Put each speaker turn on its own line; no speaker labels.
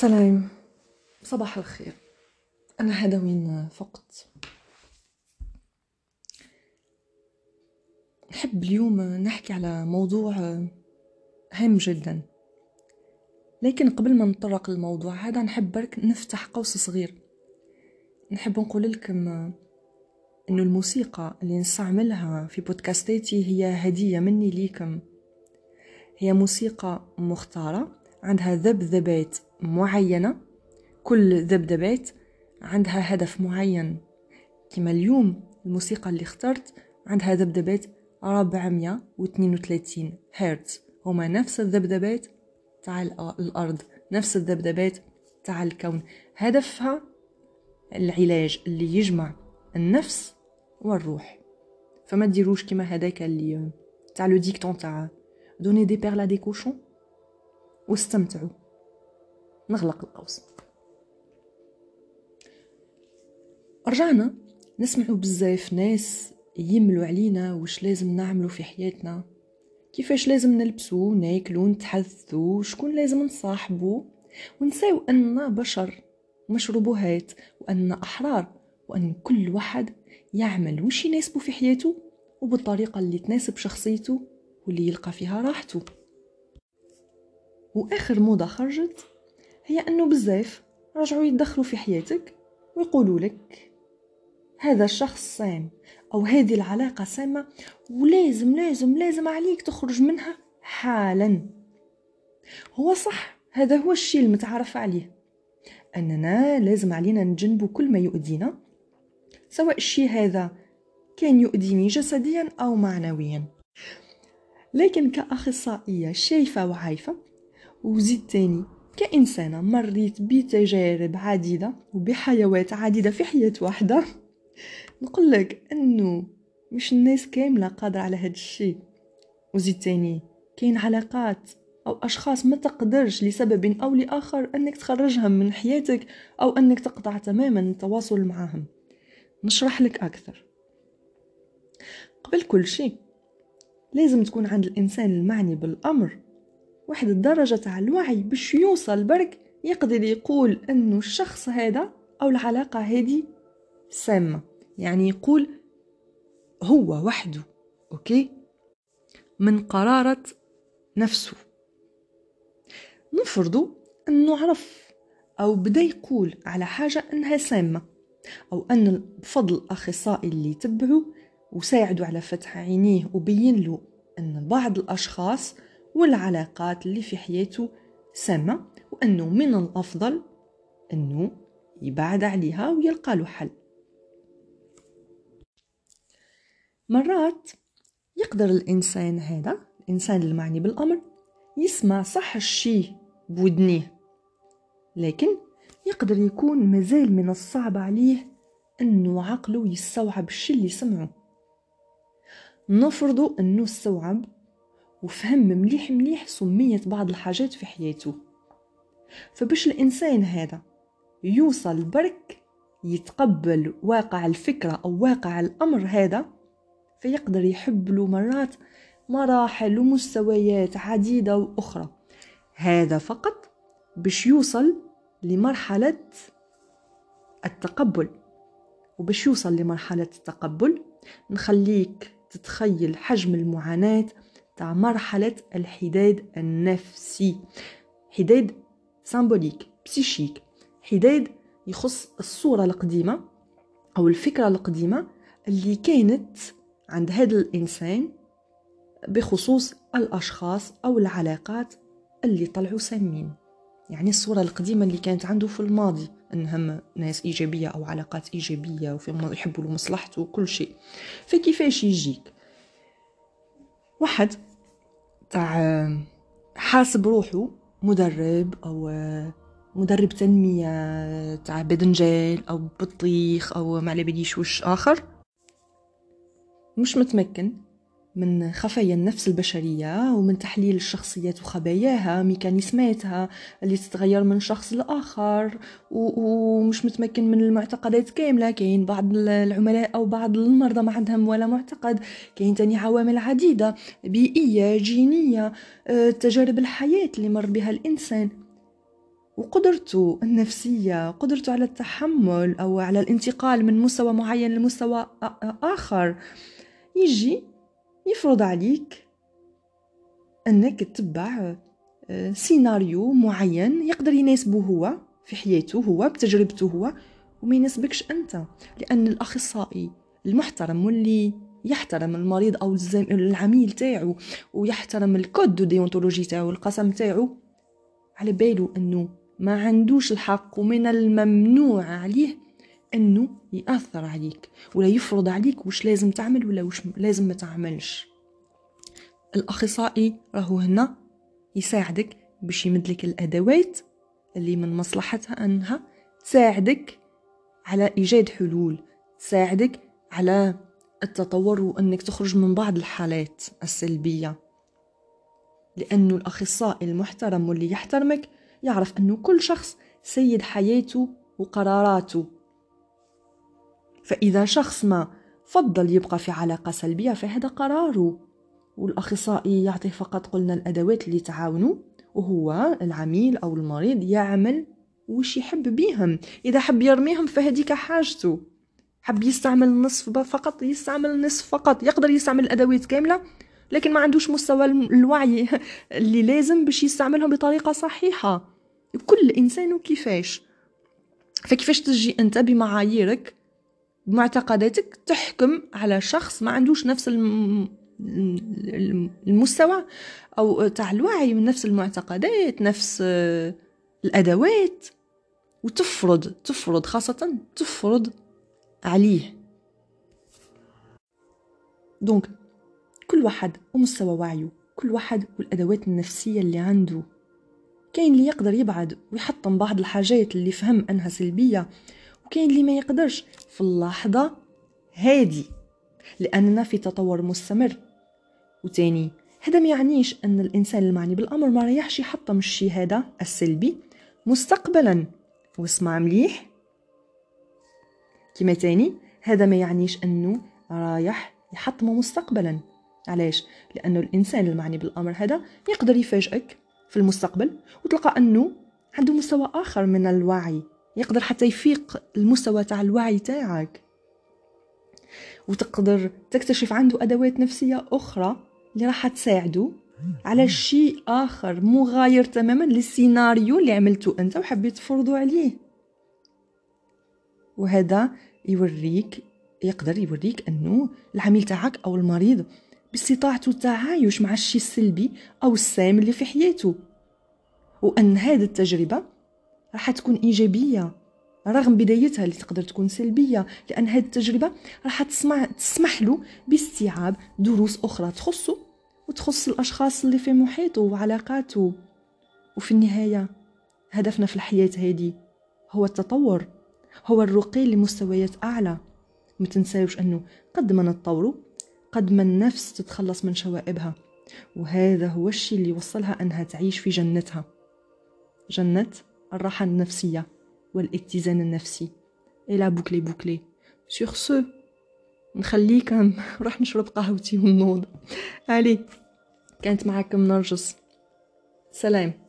سلام. صباح الخير. أنا هذا وين فقت نحب اليوم نحكي على موضوع هام جدا. لكن قبل ما نطرق للموضوع هذا نحب برك نفتح قوس صغير. نحب نقول لكم إنه الموسيقى اللي نستعملها في بودكاستاتي هي هدية مني ليكم. هي موسيقى مختارة. عندها ذبذبات معينة. كل ذبذبات عندها هدف معين. كما اليوم الموسيقى اللي اخترت عندها ذبذبات 432 هرتز. هما نفس الذبذبات تاع الأرض نفس الذبذبات تاع الكون. هدفها العلاج اللي يجمع النفس والروح. فما ديروش كما هذاك اللي تاع le dicton تاع donner des perles à des cochons واستمتعوا. نغلق القوس. رجعنا نسمعوا بزاف ناس يملوا علينا وش لازم نعملوا في حياتنا. كيفاش لازم نلبسو ناكلو نتحدثو شكون لازم نصاحبو ونساو أننا بشر مش روبوهات وأننا أحرار وأن كل واحد يعمل وش يناسبه في حياته وبالطريقة اللي تناسب شخصيته واللي يلقى فيها راحته. وآخر موضة خرجت هي أنه بزاف رجعوا يتدخلوا في حياتك ويقولوا لك هذا الشخص سام أو هذه العلاقة سامة ولازم لازم لازم عليك تخرج منها حالا. هو صح هذا هو الشيء المتعارف عليه. أننا لازم علينا نجنبوا كل ما يؤذينا سواء الشيء هذا كان يؤذيني جسديا أو معنويا. لكن كأخصائية شايفة وعايفة وزيد تاني كإنسانة مريت بتجارب عديدة وبحيوات عديدة في حياة واحدة. نقول لك أنه مش الناس كاملة قادرة على هذا الشيء. وزيد تاني كاين علاقات أو أشخاص ما تقدرش لسبب أو لآخر أنك تخرجهم من حياتك أو أنك تقطع تماما التواصل معهم. نشرح لك أكثر. قبل كل شيء لازم تكون عند الإنسان المعني بالأمر. واحد الدرجة تاع الوعي باش يوصل برك يقدر يقول أنه الشخص هذا أو العلاقة هذه سامة. يعني يقول هو وحده أوكي؟ من قرارة نفسه. نفرضوا أنه عرف أو بدأ يقول على حاجة أنها سامة أو أن بفضل الأخصائي اللي يتبعه وساعدوا على فتح عينيه وبين له أن بعض الأشخاص والعلاقات اللي في حياته سامة وأنه من الأفضل أنه يبعد عليها ويلقى له حل. مرات يقدر الإنسان هذا الإنسان المعني بالأمر يسمع صح الشي بودنيه لكن يقدر يكون مازال من الصعب عليه أنه عقله يستوعب الشي اللي سمعه. نفرضوا أنه استوعب وفهم مليح مليح سمية بعض الحاجات في حياته. فباش الإنسان هذا يوصل برك يتقبل واقع الفكرة أو واقع الأمر هذا فيقدر يحب له مرات مراحل ومستويات عديدة وأخرى. هذا فقط باش يوصل لمرحلة التقبل. وباش يوصل لمرحلة التقبل نخليك تتخيل حجم المعاناة تاع مرحلة الحداد النفسي. حداد سامبوليك بسيشيك حداد يخص الصورة القديمة أو الفكرة القديمة اللي كانت عند هذا الإنسان بخصوص الأشخاص أو العلاقات اللي طلعوا سامين. يعني الصورة القديمة اللي كانت عنده في الماضي أنهم ناس إيجابية أو علاقات إيجابية وفي يحبوا مصلحته وكل شيء. فكيفاش يجيك؟ واحد تاع حاسب روحه مدرب أو مدرب تنمية تاع بدنجال أو بطيخ أو ما على وش آخر. مش متمكن. من خفايا النفس البشرية ومن تحليل الشخصيات وخباياها ميكانيزماتها اللي تتغير من شخص لآخر ومش متمكن من المعتقدات كاملة. كاين بعض العملاء أو بعض المرضى ما عندهم ولا معتقد. كاين تاني عوامل عديدة بيئية جينية آه، تجارب الحياة اللي مر بها الإنسان. وقدرته النفسية قدرته على التحمل أو على الانتقال من مستوى معين لمستوى آخر. يجي يفرض عليك أنك تتبع آه، سيناريو معين يقدر يناسبه هو في حياته هو بتجربته هو وما يناسبكش أنت لأن الأخصائي المحترم واللي يحترم المريض أو العميل تاعو ويحترم ال code déontologique تاعو القسم تاعو على بالو أنه ما عندوش الحق ومن الممنوع عليه إنه يأثر عليك ولا يفرض عليك وش لازم تعمل ولا وش لازم ما تعملش. الأخصائي راهو هنا يساعدك باش يمدلك الأدوات اللي من مصلحتها أنها تساعدك على إيجاد حلول تساعدك على التطور وأنك تخرج من بعض الحالات السلبية. لأنه الأخصائي المحترم واللي يحترمك يعرف أنه كل شخص سيد حياته وقراراته. فإذا شخص ما فضل يبقى في علاقة سلبية فهذا قراره والأخصائي يعطي فقط قلنا الأدوات اللي تعاونوا وهو العميل أو المريض يعمل وش يحب بيهم. إذا حب يرميهم فهديك حاجته. حب يستعمل النصف فقط يستعمل النصف فقط. يقدر يستعمل الأدوات كاملة لكن ما عندوش مستوى الوعي اللي لازم باش يستعملهم بطريقة صحيحة. كل إنسان كيفاش؟ فكيفاش تجي أنت بمعاييرك بمعتقداتك تحكم على شخص ما عندوش نفس المستوى أو تاع الوعي من نفس المعتقدات نفس الأدوات. وتفرض تفرض خاصة تفرض عليه. دونك كل واحد ومستوى وعيه كل واحد والأدوات النفسية اللي عنده. كاين اللي يقدر يبعد ويحطم بعض الحاجات اللي فهم أنها سلبية. وكاين اللي ما يقدرش في اللحظة هادي لأننا في تطور مستمر. وتاني هذا ما يعنيش أن الإنسان المعني بالأمر ما ريحش يحطم الشي هذا السلبي مستقبلا. واسمع مليح. كما تاني هذا ما يعنيش أنه رايح يحطمه مستقبلا. علاش؟ لأنه الإنسان المعني بالأمر هذا يقدر يفاجئك في المستقبل وتلقى أنه عنده مستوى آخر من الوعي. يقدر حتى يفيق المستوى تاع الوعي تاعك. وتقدر تكتشف عنده أدوات نفسية أخرى اللي راح تساعده على شيء آخر مغاير تماما للسيناريو اللي عملته أنت وحبيت تفرضه عليه. وهذا يوريك يقدر يوريك أنه العميل تاعك أو المريض باستطاعته التعايش مع الشيء السلبي أو السام اللي في حياته. وأن هذه التجربة راح تكون إيجابية. رغم بدايتها اللي تقدر تكون سلبية لأن هذه التجربة راح تسمح له باستيعاب دروس أخرى تخصه وتخص الأشخاص اللي في محيطه وعلاقاته. وفي النهاية هدفنا في الحياة هذه هو التطور هو الرقي لمستويات أعلى. ما تنساوش أنه قد ما نتطوروا قد ما النفس تتخلص من شوائبها. وهذا هو الشيء اللي وصلها أنها تعيش في جنتها. جنة الراحة النفسية والاتزان النفسي. et la boucle est bouclée sur ce نخليكم نروح نشرب قهوتي ونوض علي كانت معكم نرجس. سلام.